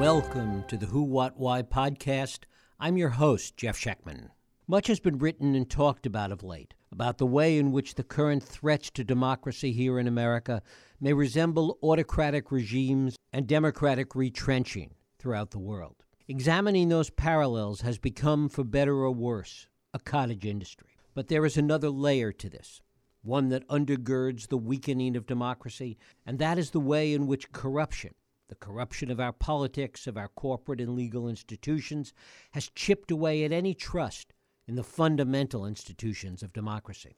Welcome to the Who, What, Why podcast. I'm your host, Jeff Schechtman. Much has been written and talked about of late about the way in which the current threats to democracy here in America may resemble autocratic regimes and democratic retrenching throughout the world. Examining those parallels has become, for better or worse, a cottage industry. But there is another layer to this, one that undergirds the weakening of democracy, and that is the way in which corruption, the corruption of our politics, of our corporate and legal institutions, has chipped away at any trust in the fundamental institutions of democracy.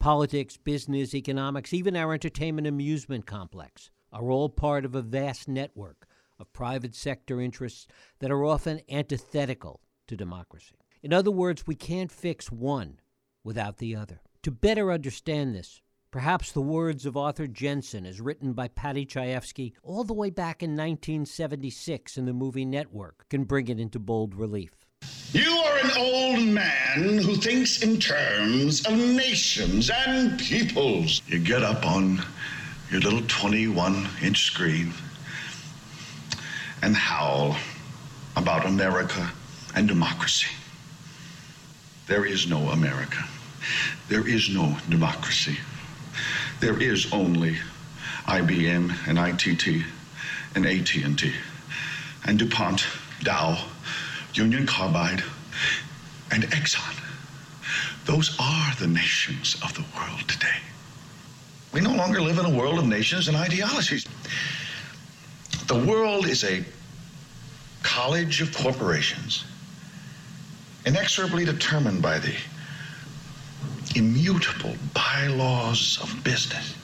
Politics, business, economics, even our entertainment amusement complex are all part of a vast network of private sector interests that are often antithetical to democracy. In other words, we can't fix one without the other. To better understand this, perhaps the words of Arthur Jensen, as written by Paddy Chayefsky all the way back in 1976 in the movie Network, can bring it into bold relief. You are an old man who thinks in terms of nations and peoples. You get up on your little 21 inch screen and howl about America and democracy. There is no America. There is no democracy. There is only IBM and ITT and AT&T and DuPont, Dow, Union Carbide, and Exxon. Those are the nations of the world today. We no longer live in a world of nations and ideologies. The world is a college of corporations, inexorably determined by the immutable bylaws of business.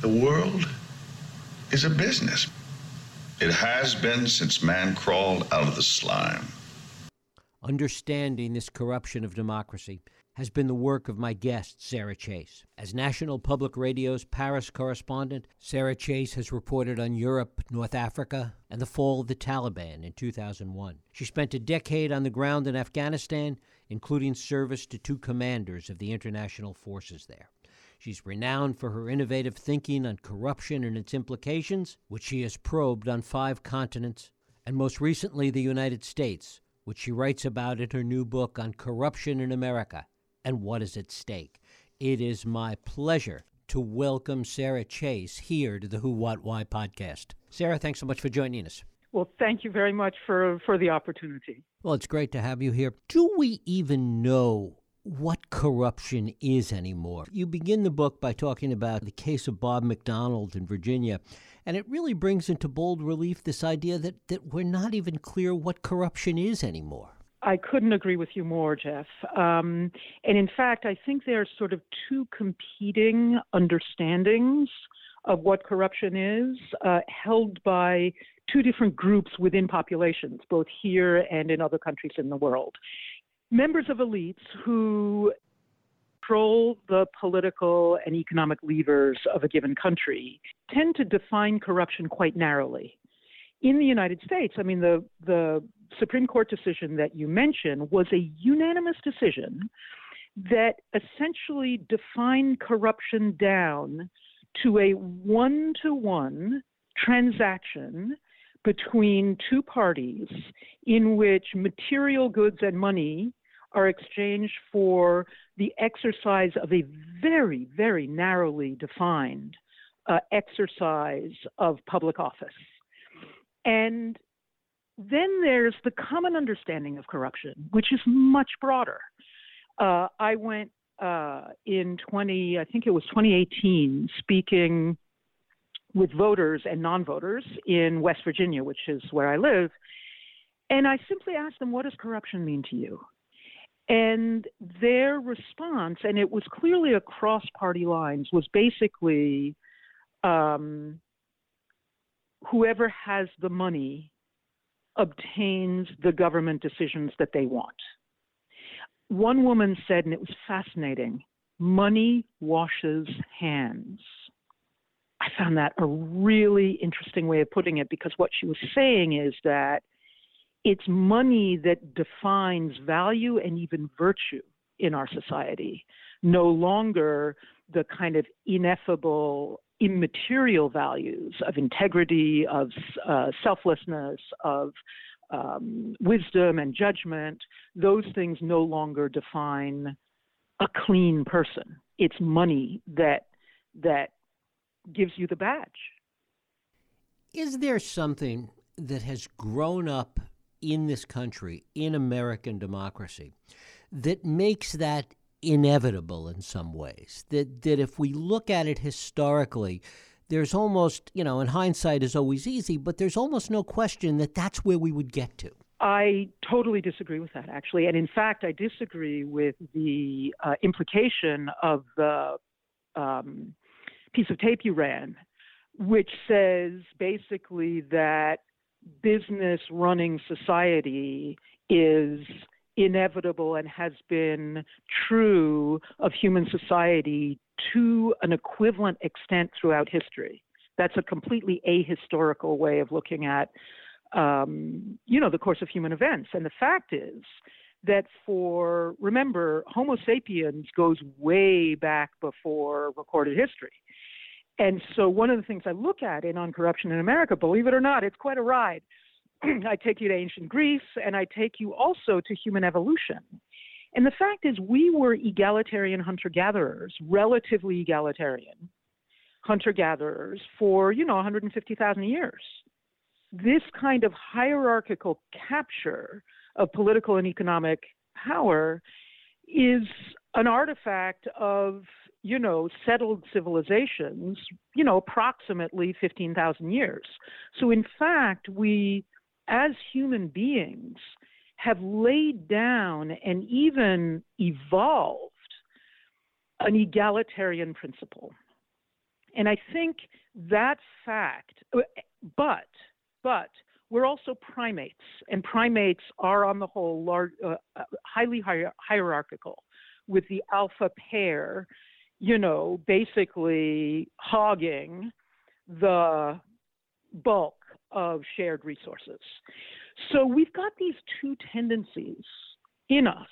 The world is a business. It has been since man crawled out of the slime. Understanding this corruption of democracy has been the work of my guest, Sarah Chayes. As National Public Radio's Paris correspondent, Sarah Chayes has reported on Europe, North Africa, and the fall of the Taliban in 2001. She spent a decade on the ground in Afghanistan, including service to two commanders of the international forces there. She's renowned for her innovative thinking on corruption and its implications, which she has probed on five continents, and most recently the United States, which she writes about in her new book on corruption in America and what is at stake. It is my pleasure to welcome Sarah Chayes here to the Who, What, Why podcast. Sarah, thanks so much for joining us. Well, thank you very much for, for the opportunity. Well, it's great to have you here. Do we even know what corruption is anymore? You begin the book by talking about the case of Bob McDonnell in Virginia, and it really brings into bold relief this idea that, that we're not even clear what corruption is anymore. I couldn't agree with you more, Jeff. Um, and in fact, I think there are sort of two competing understandings of what corruption is, uh, held by two different groups within populations, both here and in other countries in the world. Members of elites who control the political and economic levers of a given country tend to define corruption quite narrowly in the United States, I mean, the, the Supreme Court decision that you mentioned was a unanimous decision that essentially defined corruption down to a one to one transaction between two parties in which material goods and money are exchanged for the exercise of a very, very narrowly defined uh, exercise of public office. And then there's the common understanding of corruption, which is much broader. Uh, I went uh, in 20, I think it was 2018, speaking with voters and non voters in West Virginia, which is where I live. And I simply asked them, What does corruption mean to you? And their response, and it was clearly across party lines, was basically um, whoever has the money obtains the government decisions that they want. One woman said, and it was fascinating money washes hands. I found that a really interesting way of putting it because what she was saying is that it's money that defines value and even virtue in our society, no longer the kind of ineffable immaterial values of integrity, of uh, selflessness, of um, wisdom and judgment, those things no longer define a clean person. It's money that that gives you the badge. Is there something that has grown up in this country, in American democracy, that makes that inevitable in some ways? That that if we look at it historically, there's almost, you know, in hindsight is always easy, but there's almost no question that that's where we would get to. I totally disagree with that, actually. And in fact, I disagree with the uh, implication of the um, piece of tape you ran, which says basically that business running society is inevitable and has been true of human society to an equivalent extent throughout history. That's a completely ahistorical way of looking at, um, you know, the course of human events. And the fact is that for, remember, Homo sapiens goes way back before recorded history. And so one of the things I look at in On Corruption in America, believe it or not, it's quite a ride. I take you to ancient Greece and I take you also to human evolution. And the fact is, we were egalitarian hunter gatherers, relatively egalitarian hunter gatherers for, you know, 150,000 years. This kind of hierarchical capture of political and economic power is an artifact of, you know, settled civilizations, you know, approximately 15,000 years. So, in fact, we, as human beings, have laid down and even evolved an egalitarian principle. And I think that fact, but, but, we're also primates, and primates are, on the whole, large, uh, uh highly hier- hierarchical, with the alpha pair, you know, basically hogging the bulk of shared resources. So we've got these two tendencies in us.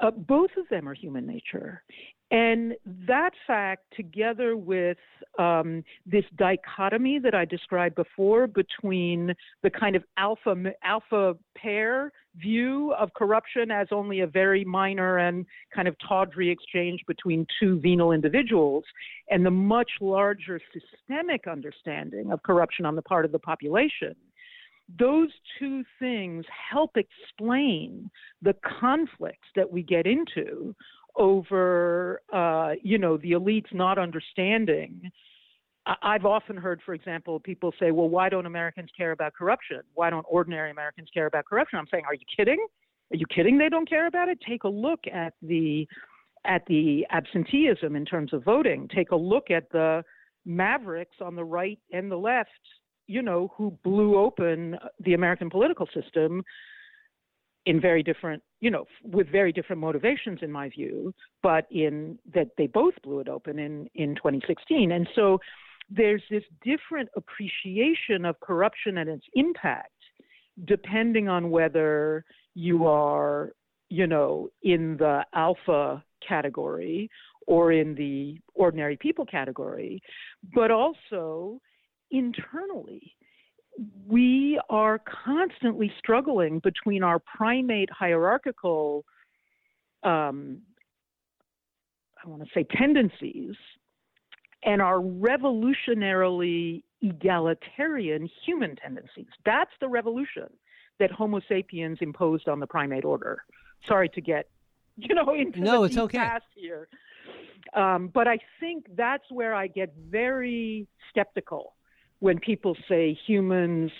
Uh, both of them are human nature. And that fact, together with um, this dichotomy that I described before between the kind of alpha alpha pair view of corruption as only a very minor and kind of tawdry exchange between two venal individuals, and the much larger systemic understanding of corruption on the part of the population, those two things help explain the conflicts that we get into over, uh, you know, the elites not understanding. I've often heard, for example, people say, well, why don't Americans care about corruption? Why don't ordinary Americans care about corruption? I'm saying, are you kidding? Are you kidding they don't care about it? Take a look at the at the absenteeism in terms of voting. Take a look at the mavericks on the right and the left, you know, who blew open the American political system in very different, you know, with very different motivations in my view, but in that they both blew it open in in 2016. And so there's this different appreciation of corruption and its impact depending on whether you are, you know, in the alpha category or in the ordinary people category, but also internally we are constantly struggling between our primate hierarchical, um, I want to say, tendencies and our revolutionarily egalitarian human tendencies. That's the revolution that Homo sapiens imposed on the primate order. Sorry to get, you know, into no, the it's okay. past here. Um, but I think that's where I get very skeptical when people say humans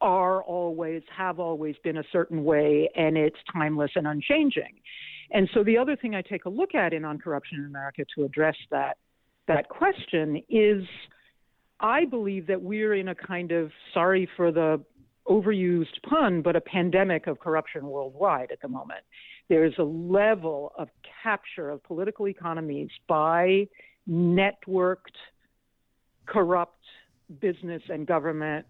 are always, have always been a certain way, and it's timeless and unchanging. And so the other thing I take a look at in On Corruption in America to address that that question is I believe that we're in a kind of sorry for the overused pun, but a pandemic of corruption worldwide at the moment. There's a level of capture of political economies by networked, corrupt business and government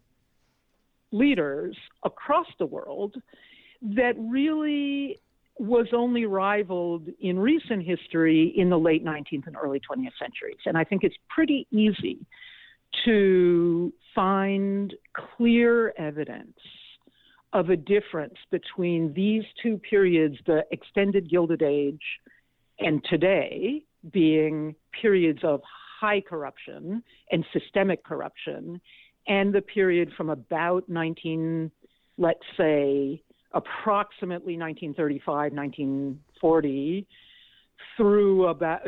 leaders across the world that really was only rivaled in recent history in the late 19th and early 20th centuries. And I think it's pretty easy to find clear evidence of a difference between these two periods, the extended Gilded Age and today, being periods of high corruption and systemic corruption, and the period from about 19, let's say, approximately 1935, 1940, through about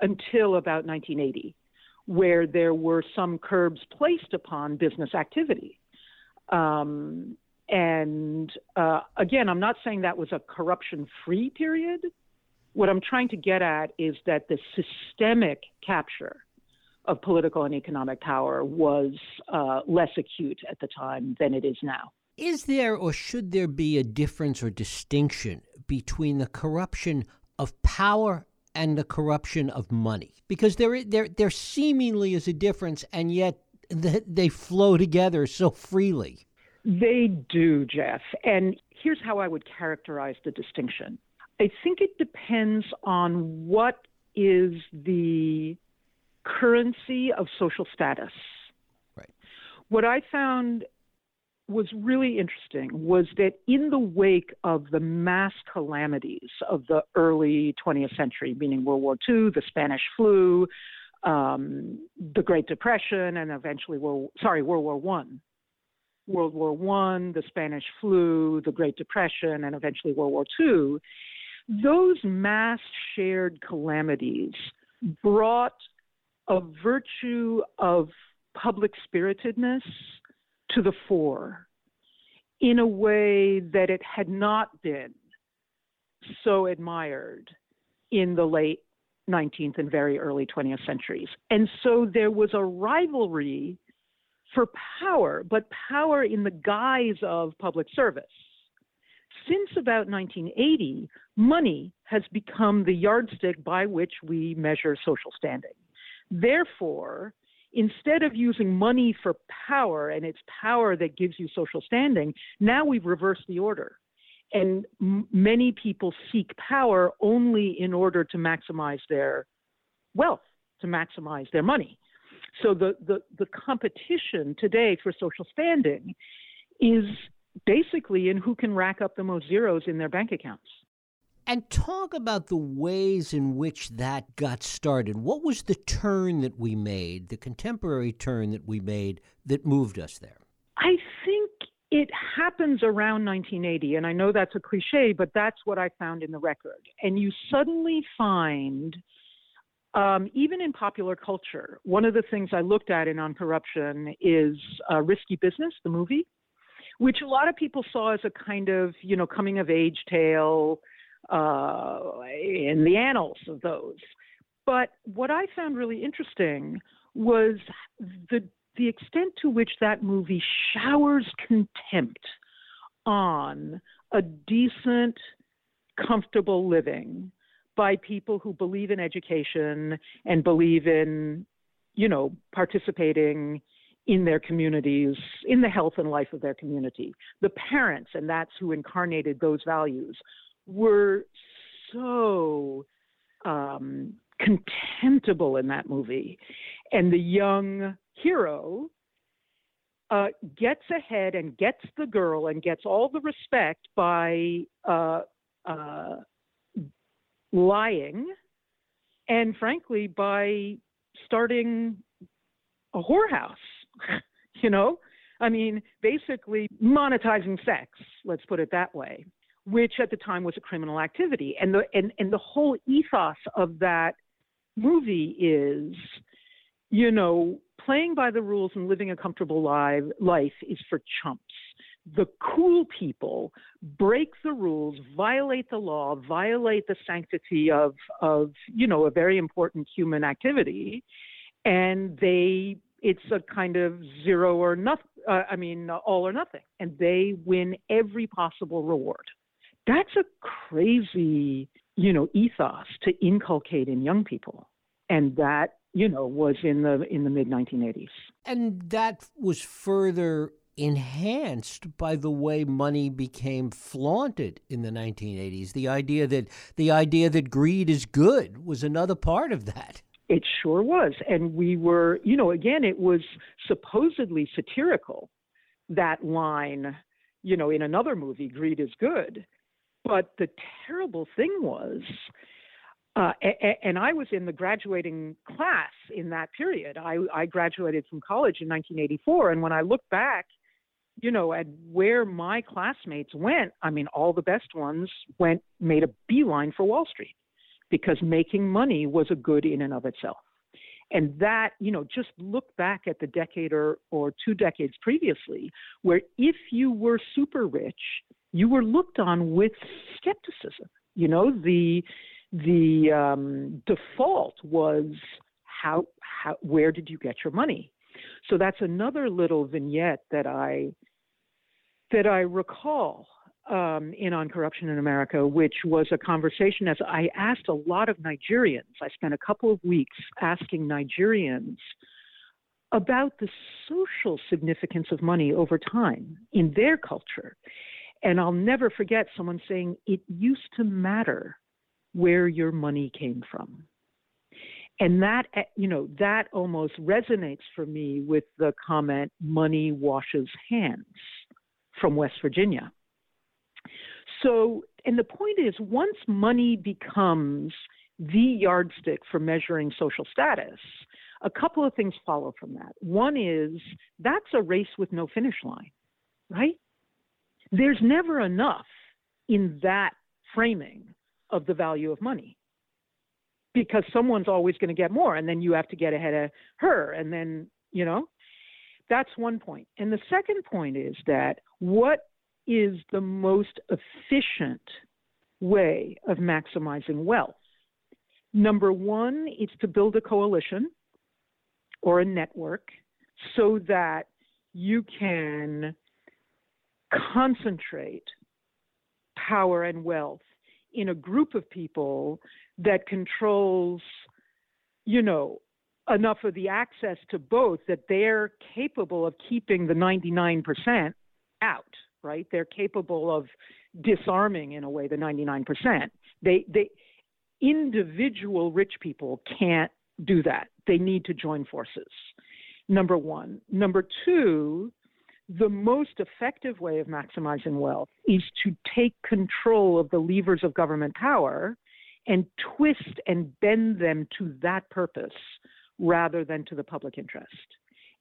until about 1980, where there were some curbs placed upon business activity. Um, and uh, again, I'm not saying that was a corruption free period. What I'm trying to get at is that the systemic capture of political and economic power was uh, less acute at the time than it is now. Is there or should there be a difference or distinction between the corruption of power and the corruption of money? Because there, there, there seemingly is a difference, and yet they flow together so freely. They do, Jeff. And here's how I would characterize the distinction I think it depends on what is the currency of social status. Right. What I found was really interesting was that in the wake of the mass calamities of the early 20th century, meaning World War II, the Spanish flu, um, the Great Depression, and eventually World, sorry, World War One, World War One, the Spanish flu, the Great Depression, and eventually World War II, those mass shared calamities brought a virtue of public spiritedness to the fore in a way that it had not been so admired in the late 19th and very early 20th centuries. And so there was a rivalry for power, but power in the guise of public service. Since about 1980, money has become the yardstick by which we measure social standing. Therefore, instead of using money for power and it's power that gives you social standing, now we've reversed the order. And m- many people seek power only in order to maximize their wealth, to maximize their money. So the, the, the competition today for social standing is basically in who can rack up the most zeros in their bank accounts. And talk about the ways in which that got started. What was the turn that we made, the contemporary turn that we made that moved us there? I think it happens around 1980, and I know that's a cliche, but that's what I found in the record. And you suddenly find, um, even in popular culture, one of the things I looked at in On Corruption is uh, Risky Business, the movie, which a lot of people saw as a kind of, you know, coming of age tale uh, in the annals of those. But what I found really interesting was the the extent to which that movie showers contempt on a decent, comfortable living by people who believe in education and believe in, you know, participating in their communities, in the health and life of their community. The parents, and that's who incarnated those values, were so um, contemptible in that movie. And the young hero uh, gets ahead and gets the girl and gets all the respect by uh, uh, lying and, frankly, by starting a whorehouse. you know? I mean, basically monetizing sex, let's put it that way which at the time was a criminal activity. And the and, and the whole ethos of that movie is, you know, playing by the rules and living a comfortable life, life is for chumps. The cool people break the rules, violate the law, violate the sanctity of of you know a very important human activity, and they it's a kind of zero or nothing. Uh, I mean, all or nothing, and they win every possible reward that's a crazy, you know, ethos to inculcate in young people. And that, you know, was in the in the mid 1980s. And that was further enhanced by the way money became flaunted in the 1980s. The idea that the idea that greed is good was another part of that. It sure was. And we were, you know, again, it was supposedly satirical, that line, you know, in another movie, Greed is Good. But the terrible thing was, uh, and I was in the graduating class in that period. I, I graduated from college in 1984. And when I look back, you know, at where my classmates went, I mean, all the best ones went, made a beeline for Wall Street because making money was a good in and of itself. And that, you know, just look back at the decade or, or two decades previously, where if you were super rich, you were looked on with skepticism. You know, the the um, default was how how where did you get your money? So that's another little vignette that I that I recall um, in On Corruption in America, which was a conversation as I asked a lot of Nigerians. I spent a couple of weeks asking Nigerians about the social significance of money over time in their culture. And I'll never forget someone saying, it used to matter where your money came from. And that, eh, you know, that almost resonates for me with the comment, money washes hands from West Virginia. So, and the point is, once money becomes the yardstick for measuring social status, a couple of things follow from that. One is that's a race with no finish line, right? There's never enough in that framing of the value of money because someone's always going to get more and then you have to get ahead of her and then, you know, that's one point. And the second point is that what is the most efficient way of maximizing wealth? Number one, it's to build a coalition or a network so that you can concentrate power and wealth in a group of people that controls, you know, enough of the access to both that they're capable of keeping the 99% out, right? They're capable of disarming in a way the 99%. They they individual rich people can't do that. They need to join forces. Number 1. Number 2, the most effective way of maximizing wealth is to take control of the levers of government power and twist and bend them to that purpose rather than to the public interest.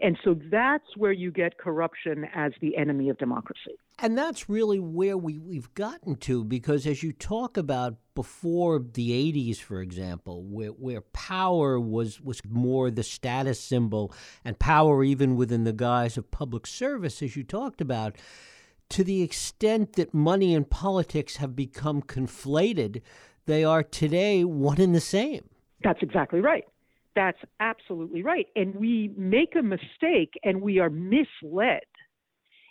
And so that's where you get corruption as the enemy of democracy. And that's really where we, we've gotten to because as you talk about before the 80s, for example, where, where power was, was more the status symbol and power even within the guise of public service, as you talked about, to the extent that money and politics have become conflated, they are today one and the same. That's exactly right. That's absolutely right. And we make a mistake and we are misled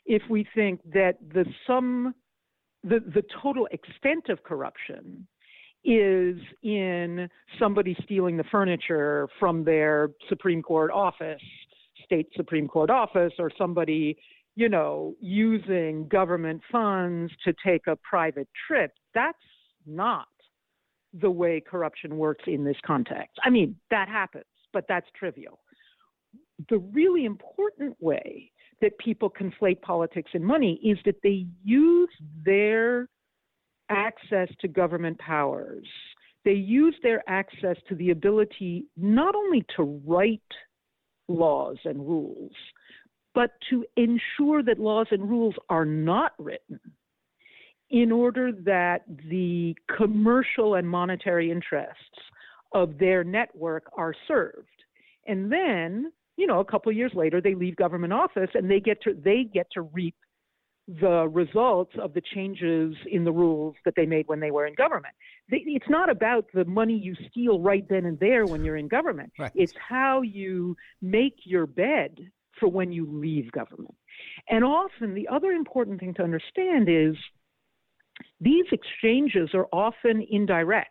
if we think that the sum, the, the total extent of corruption is in somebody stealing the furniture from their Supreme Court office, state Supreme Court office, or somebody, you know, using government funds to take a private trip. That's not the way corruption works in this context. I mean, that happens, but that's trivial. The really important way that people conflate politics and money is that they use their access to government powers, they use their access to the ability not only to write laws and rules, but to ensure that laws and rules are not written in order that the commercial and monetary interests of their network are served. And then, you know, a couple of years later, they leave government office and they get to they get to reap the results of the changes in the rules that they made when they were in government. It's not about the money you steal right then and there when you're in government. Right. It's how you make your bed for when you leave government. And often, the other important thing to understand is these exchanges are often indirect.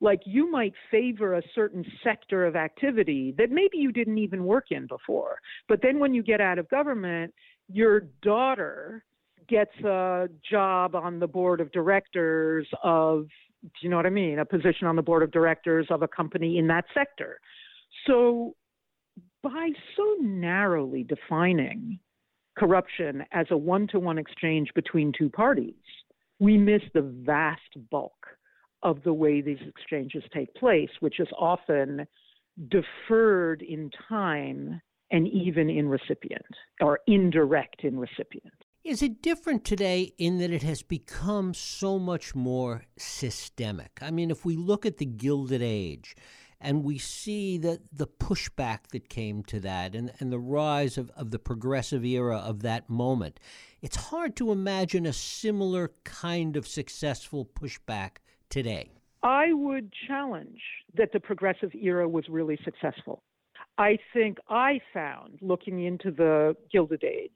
Like you might favor a certain sector of activity that maybe you didn't even work in before. But then when you get out of government, your daughter gets a job on the board of directors of, do you know what I mean? A position on the board of directors of a company in that sector. So, by so narrowly defining corruption as a one to one exchange between two parties, we miss the vast bulk of the way these exchanges take place, which is often deferred in time and even in recipient or indirect in recipient. Is it different today in that it has become so much more systemic? I mean, if we look at the Gilded Age and we see that the pushback that came to that and, and the rise of, of the progressive era of that moment, it's hard to imagine a similar kind of successful pushback today. I would challenge that the progressive era was really successful. I think I found, looking into the Gilded Age,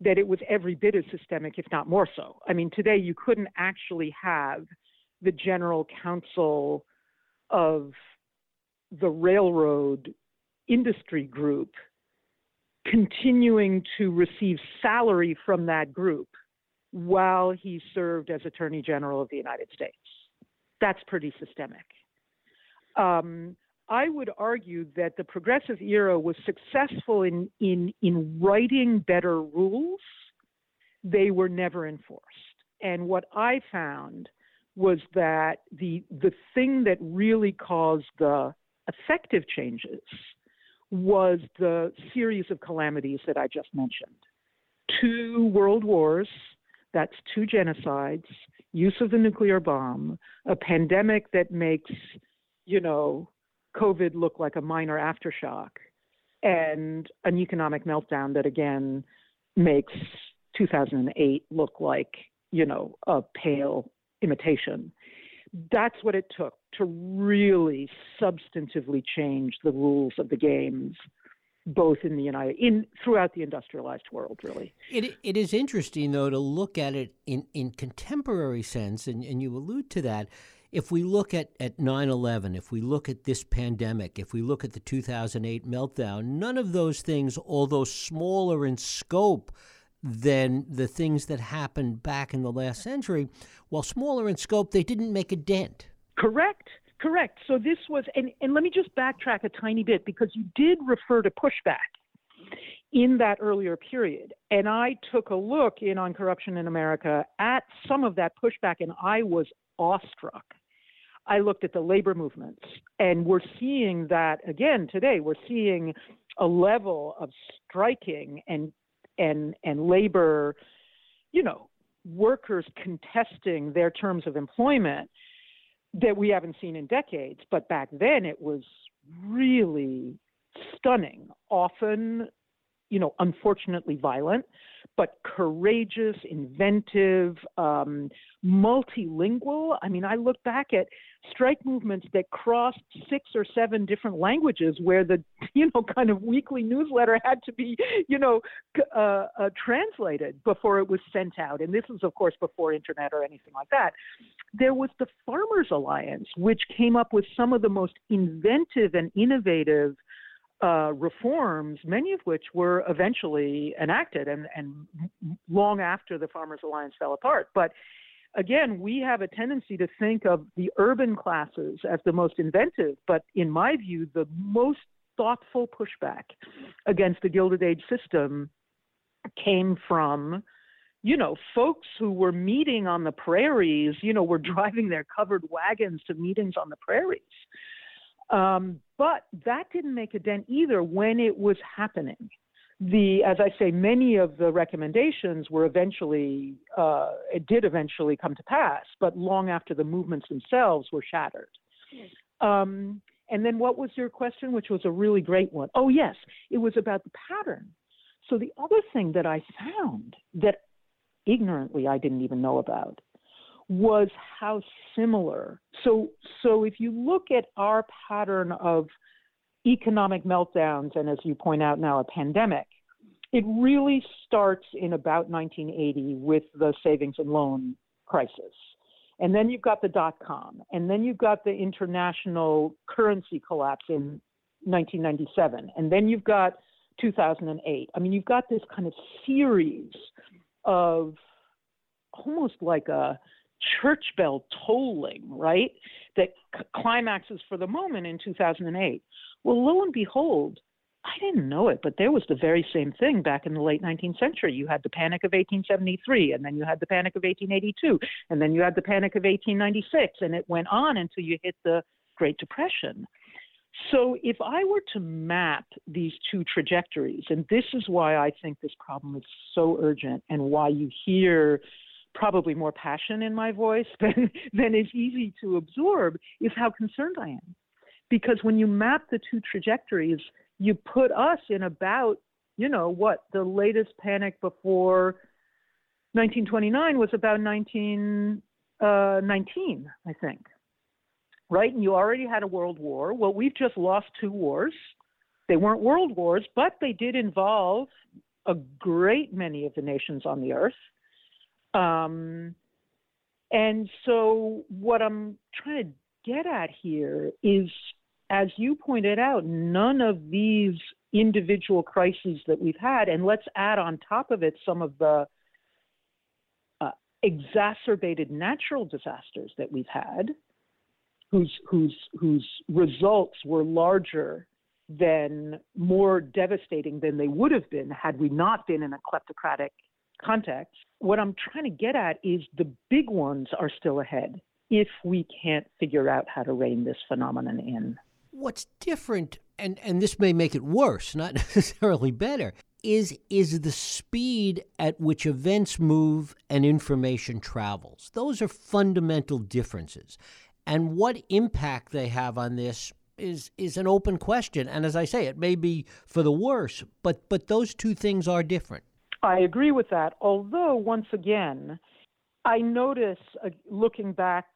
that it was every bit as systemic, if not more so. I mean, today you couldn't actually have the general counsel of the railroad industry group continuing to receive salary from that group while he served as Attorney General of the United States. That's pretty systemic. Um, I would argue that the progressive era was successful in, in, in writing better rules. They were never enforced. And what I found was that the, the thing that really caused the effective changes was the series of calamities that I just mentioned. Two world wars, that's two genocides, use of the nuclear bomb, a pandemic that makes, you know, COVID look like a minor aftershock, and an economic meltdown that again makes 2008 look like, you know, a pale imitation. That's what it took to really substantively change the rules of the games both in the United in throughout the industrialized world, really. It it is interesting though to look at it in, in contemporary sense, and, and you allude to that. If we look at, at 9-11, if we look at this pandemic, if we look at the 2008 meltdown, none of those things, although smaller in scope than the things that happened back in the last century, while smaller in scope, they didn't make a dent. Correct. Correct. So this was, and, and let me just backtrack a tiny bit because you did refer to pushback in that earlier period. And I took a look in on corruption in America at some of that pushback, and I was awestruck. I looked at the labor movements, and we're seeing that again today. We're seeing a level of striking and and and labor, you know, workers contesting their terms of employment that we haven't seen in decades. But back then, it was really stunning, often, you know, unfortunately violent, but courageous, inventive, um, multilingual. I mean, I look back at strike movements that crossed six or seven different languages, where the you know kind of weekly newsletter had to be you know uh, uh, translated before it was sent out. And this was, of course, before internet or anything like that. There was the Farmers Alliance, which came up with some of the most inventive and innovative uh, reforms, many of which were eventually enacted and, and long after the Farmers Alliance fell apart. But again, we have a tendency to think of the urban classes as the most inventive, but in my view, the most thoughtful pushback against the Gilded Age system came from you know, folks who were meeting on the prairies, you know, were driving their covered wagons to meetings on the prairies. Um, but that didn't make a dent either when it was happening. The, as I say, many of the recommendations were eventually, uh, it did eventually come to pass, but long after the movements themselves were shattered. Um, and then what was your question, which was a really great one? Oh, yes, it was about the pattern. So the other thing that I found that ignorantly I didn't even know about was how similar. So, so if you look at our pattern of economic meltdowns, and as you point out now, a pandemic, it really starts in about 1980 with the savings and loan crisis. And then you've got the dot com, and then you've got the international currency collapse in 1997, and then you've got 2008. I mean, you've got this kind of series of almost like a church bell tolling, right? That c- climaxes for the moment in 2008. Well, lo and behold, I didn't know it, but there was the very same thing back in the late 19th century. You had the Panic of 1873, and then you had the Panic of 1882, and then you had the Panic of 1896, and it went on until you hit the Great Depression. So, if I were to map these two trajectories, and this is why I think this problem is so urgent and why you hear probably more passion in my voice than, than is easy to absorb, is how concerned I am. Because when you map the two trajectories, you put us in about, you know, what the latest panic before 1929 was about 1919, uh, I think right? And you already had a world war. Well, we've just lost two wars. They weren't world wars, but they did involve a great many of the nations on the earth. Um, and so, what I'm trying to get at here is, as you pointed out, none of these individual crises that we've had, and let's add on top of it some of the uh, exacerbated natural disasters that we've had, whose whose whose results were larger than more devastating than they would have been had we not been in a kleptocratic context. What I'm trying to get at is the big ones are still ahead if we can't figure out how to rein this phenomenon in. What's different, and, and this may make it worse, not necessarily better, is is the speed at which events move and information travels. Those are fundamental differences and what impact they have on this is is an open question. And as I say, it may be for the worse, but but those two things are different. I agree with that. Although once again, I notice uh, looking back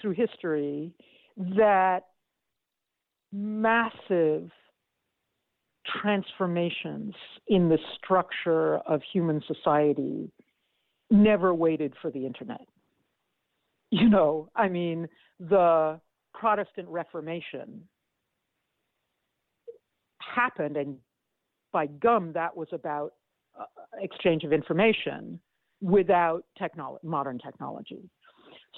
through history that massive transformations in the structure of human society never waited for the internet. You know, I mean, the Protestant Reformation happened, and by gum, that was about exchange of information without technolo- modern technology.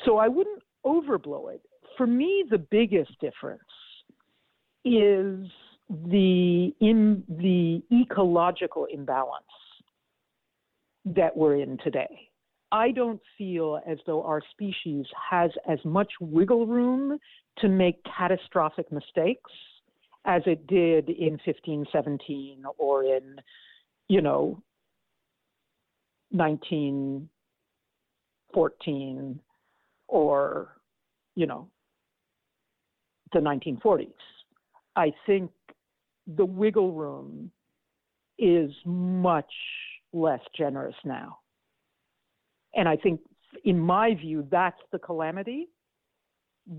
So I wouldn't overblow it. For me, the biggest difference is the in the ecological imbalance that we're in today. I don't feel as though our species has as much wiggle room to make catastrophic mistakes as it did in 1517 or in, you know, 1914 or, you know, the 1940s. I think the wiggle room is much less generous now. And I think, in my view, that's the calamity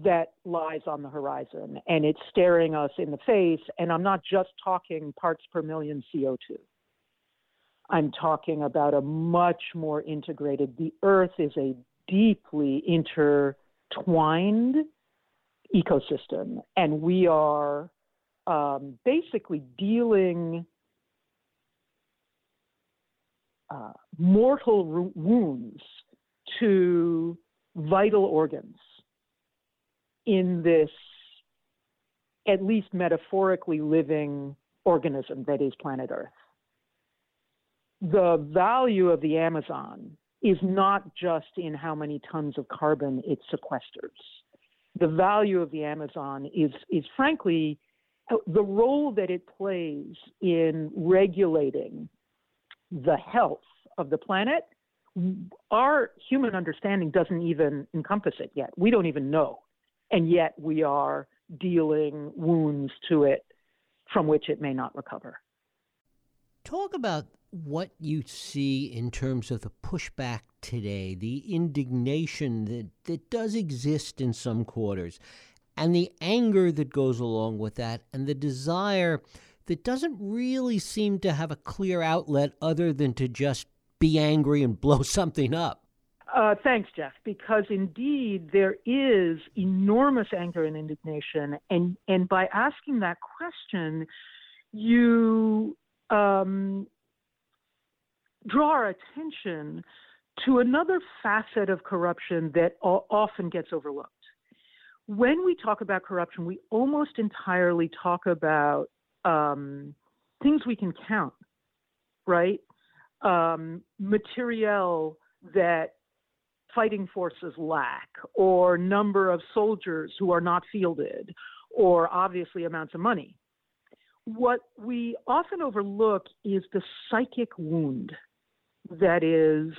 that lies on the horizon. And it's staring us in the face. And I'm not just talking parts per million CO2. I'm talking about a much more integrated, the earth is a deeply intertwined ecosystem. And we are um, basically dealing uh, mortal wounds to vital organs in this at least metaphorically living organism that is planet Earth. The value of the Amazon is not just in how many tons of carbon it sequesters. The value of the Amazon is, is frankly the role that it plays in regulating the health of the planet, our human understanding doesn't even encompass it yet. We don't even know. And yet we are dealing wounds to it from which it may not recover. Talk about what you see in terms of the pushback today, the indignation that, that does exist in some quarters, and the anger that goes along with that, and the desire that doesn't really seem to have a clear outlet other than to just be angry and blow something up. Uh, thanks, Jeff, because indeed there is enormous anger and indignation. And, and by asking that question, you um, draw our attention to another facet of corruption that often gets overlooked. When we talk about corruption, we almost entirely talk about um, things we can count, right? Um, that fighting forces lack, or number of soldiers who are not fielded, or obviously amounts of money. What we often overlook is the psychic wound that is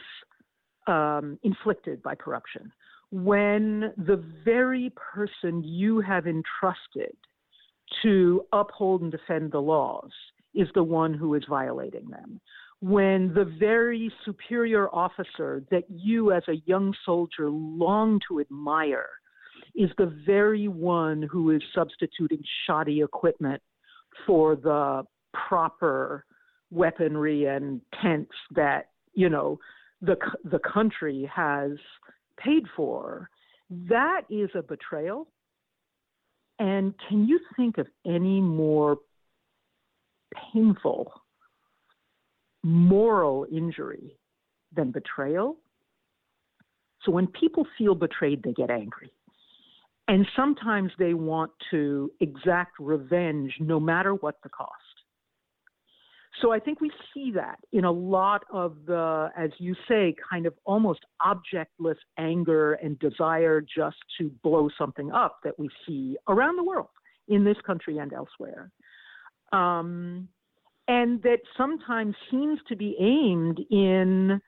um, inflicted by corruption. When the very person you have entrusted to uphold and defend the laws is the one who is violating them. When the very superior officer that you as a young soldier long to admire is the very one who is substituting shoddy equipment for the proper weaponry and tents that, you know, the, the country has paid for, that is a betrayal. And can you think of any more painful moral injury than betrayal? So when people feel betrayed, they get angry. And sometimes they want to exact revenge no matter what the cost. So I think we see that in a lot of the, as you say, kind of almost objectless anger and desire just to blow something up that we see around the world, in this country and elsewhere. Um, and that sometimes seems to be aimed in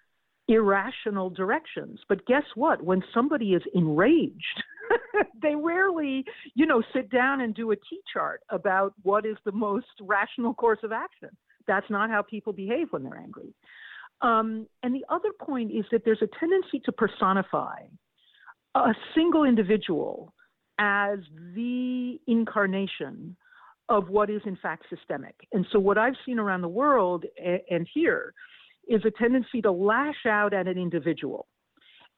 irrational directions. But guess what? When somebody is enraged, they rarely, you know, sit down and do a T chart about what is the most rational course of action. That's not how people behave when they're angry. Um, and the other point is that there's a tendency to personify a single individual as the incarnation of what is in fact systemic. And so, what I've seen around the world and here is a tendency to lash out at an individual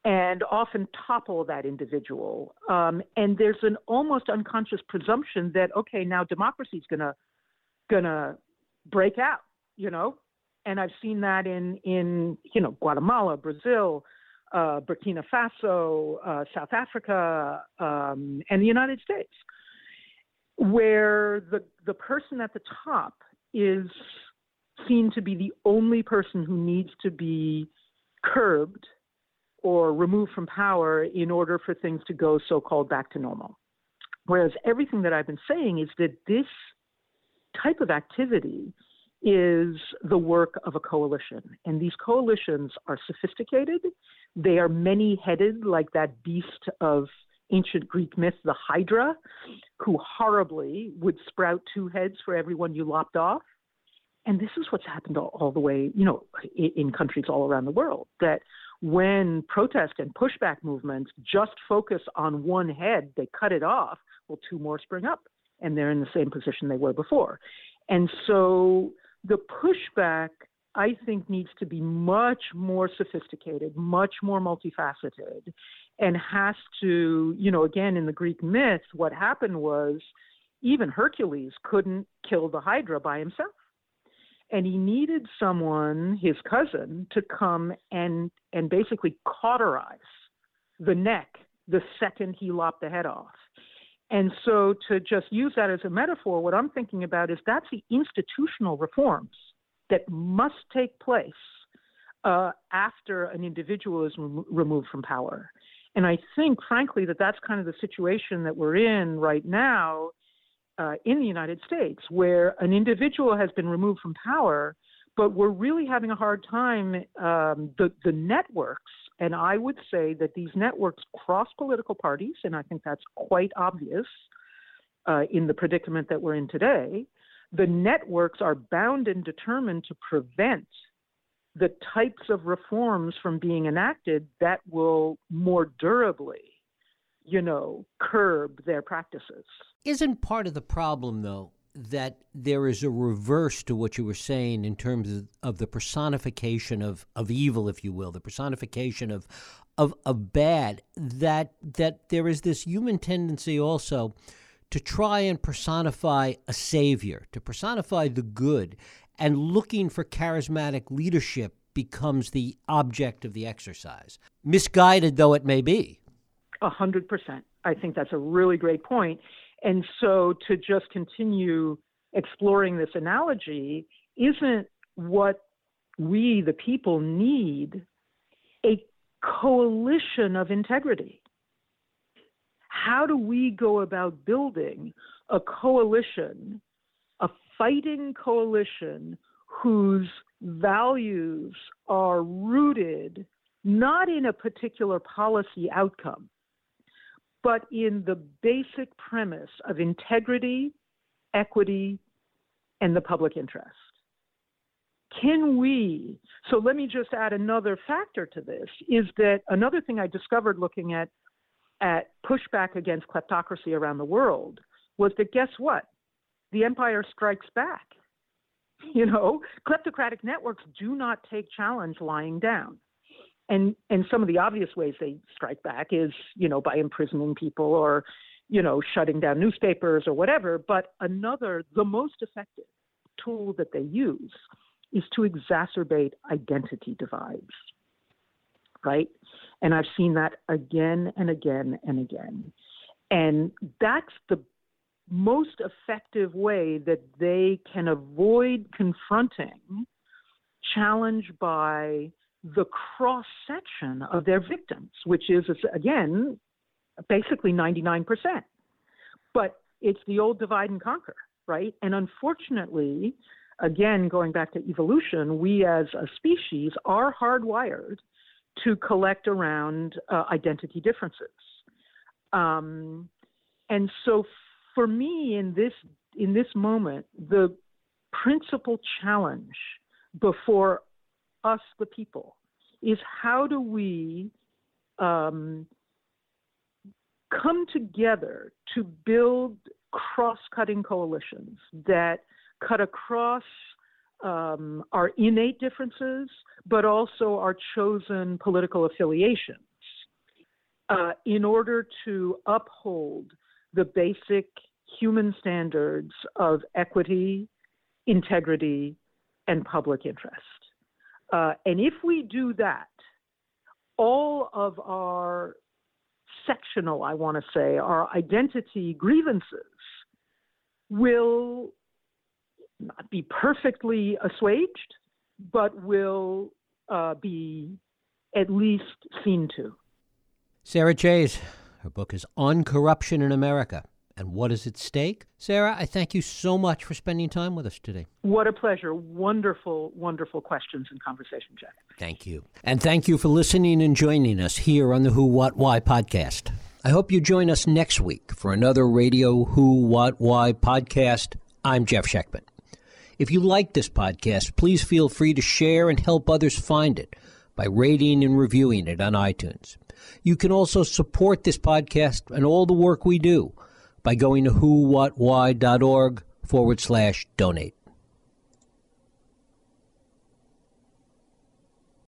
and often topple that individual. Um, and there's an almost unconscious presumption that okay, now democracy is gonna gonna break out, you know. And I've seen that in in you know Guatemala, Brazil, uh, Burkina Faso, uh, South Africa, um, and the United States, where the the person at the top is seen to be the only person who needs to be curbed or removed from power in order for things to go so called back to normal. Whereas everything that I've been saying is that this type of activity is the work of a coalition. And these coalitions are sophisticated, they are many headed, like that beast of ancient Greek myth, the Hydra, who horribly would sprout two heads for everyone you lopped off. And this is what's happened all, all the way, you know, in, in countries all around the world. That when protest and pushback movements just focus on one head, they cut it off, well, two more spring up and they're in the same position they were before. And so the pushback, I think, needs to be much more sophisticated, much more multifaceted, and has to, you know, again, in the Greek myth, what happened was even Hercules couldn't kill the Hydra by himself and he needed someone, his cousin, to come and and basically cauterize the neck the second he lopped the head off. And so, to just use that as a metaphor, what I'm thinking about is that's the institutional reforms that must take place uh, after an individual is rem- removed from power. And I think, frankly, that that's kind of the situation that we're in right now uh, in the United States, where an individual has been removed from power, but we're really having a hard time. Um, the the networks, and I would say that these networks cross political parties, and I think that's quite obvious uh, in the predicament that we're in today. The networks are bound and determined to prevent the types of reforms from being enacted that will more durably you know, curb their practices. Isn't part of the problem, though, that there is a reverse to what you were saying in terms of, of the personification of, of evil, if you will, the personification of, of, of bad, that, that there is this human tendency also to try and personify a savior, to personify the good, and looking for charismatic leadership becomes the object of the exercise, misguided though it may be. A hundred percent. I think that's a really great point. And so to just continue exploring this analogy, isn't what we, the people, need a coalition of integrity? How do we go about building a coalition, a fighting coalition whose values are rooted not in a particular policy outcome, but in the basic premise of integrity, equity, and the public interest. Can we? So let me just add another factor to this is that another thing I discovered looking at at pushback against kleptocracy around the world was that guess what? The empire strikes back. You know, kleptocratic networks do not take challenge lying down. And and some of the obvious ways they strike back is, you know, by imprisoning people or, you know, shutting down newspapers or whatever. But another, the most effective tool that they use is to exacerbate identity divides. Right? And I've seen that again and again and again. And that's the most effective way that they can avoid confronting challenge by the cross section of their victims, which is, again, basically 99%. But it's the old divide and conquer, right? And unfortunately, again, going back to evolution, we as a species are hardwired to collect around uh, identity differences. Um, and so for me in this in this moment, the principal challenge before us, the people, is how do we um, come together to build cross-cutting coalitions that cut across um, our innate differences, but also our chosen political affiliations, uh, in order to uphold the basic human standards of equity, integrity, and public interest. Uh, and if we do that, all of our sectional, I want to say, our identity grievances will not be perfectly assuaged, but will uh, be at least seen to. Sarah Chayes, her book is On Corruption in America and what is at stake. Sarah, I thank you so much for spending time with us today. What a pleasure. Wonderful, wonderful questions and conversation, Jack. Thank you. And thank you for listening and joining us here on the Who, What, Why podcast. I hope you join us next week for another Radio Who, What, Why podcast. I'm Jeff Schechtman. If you like this podcast, please feel free to share and help others find it by rating and reviewing it on iTunes. You can also support this podcast and all the work we do by going to whowhatwhy.org forward slash donate.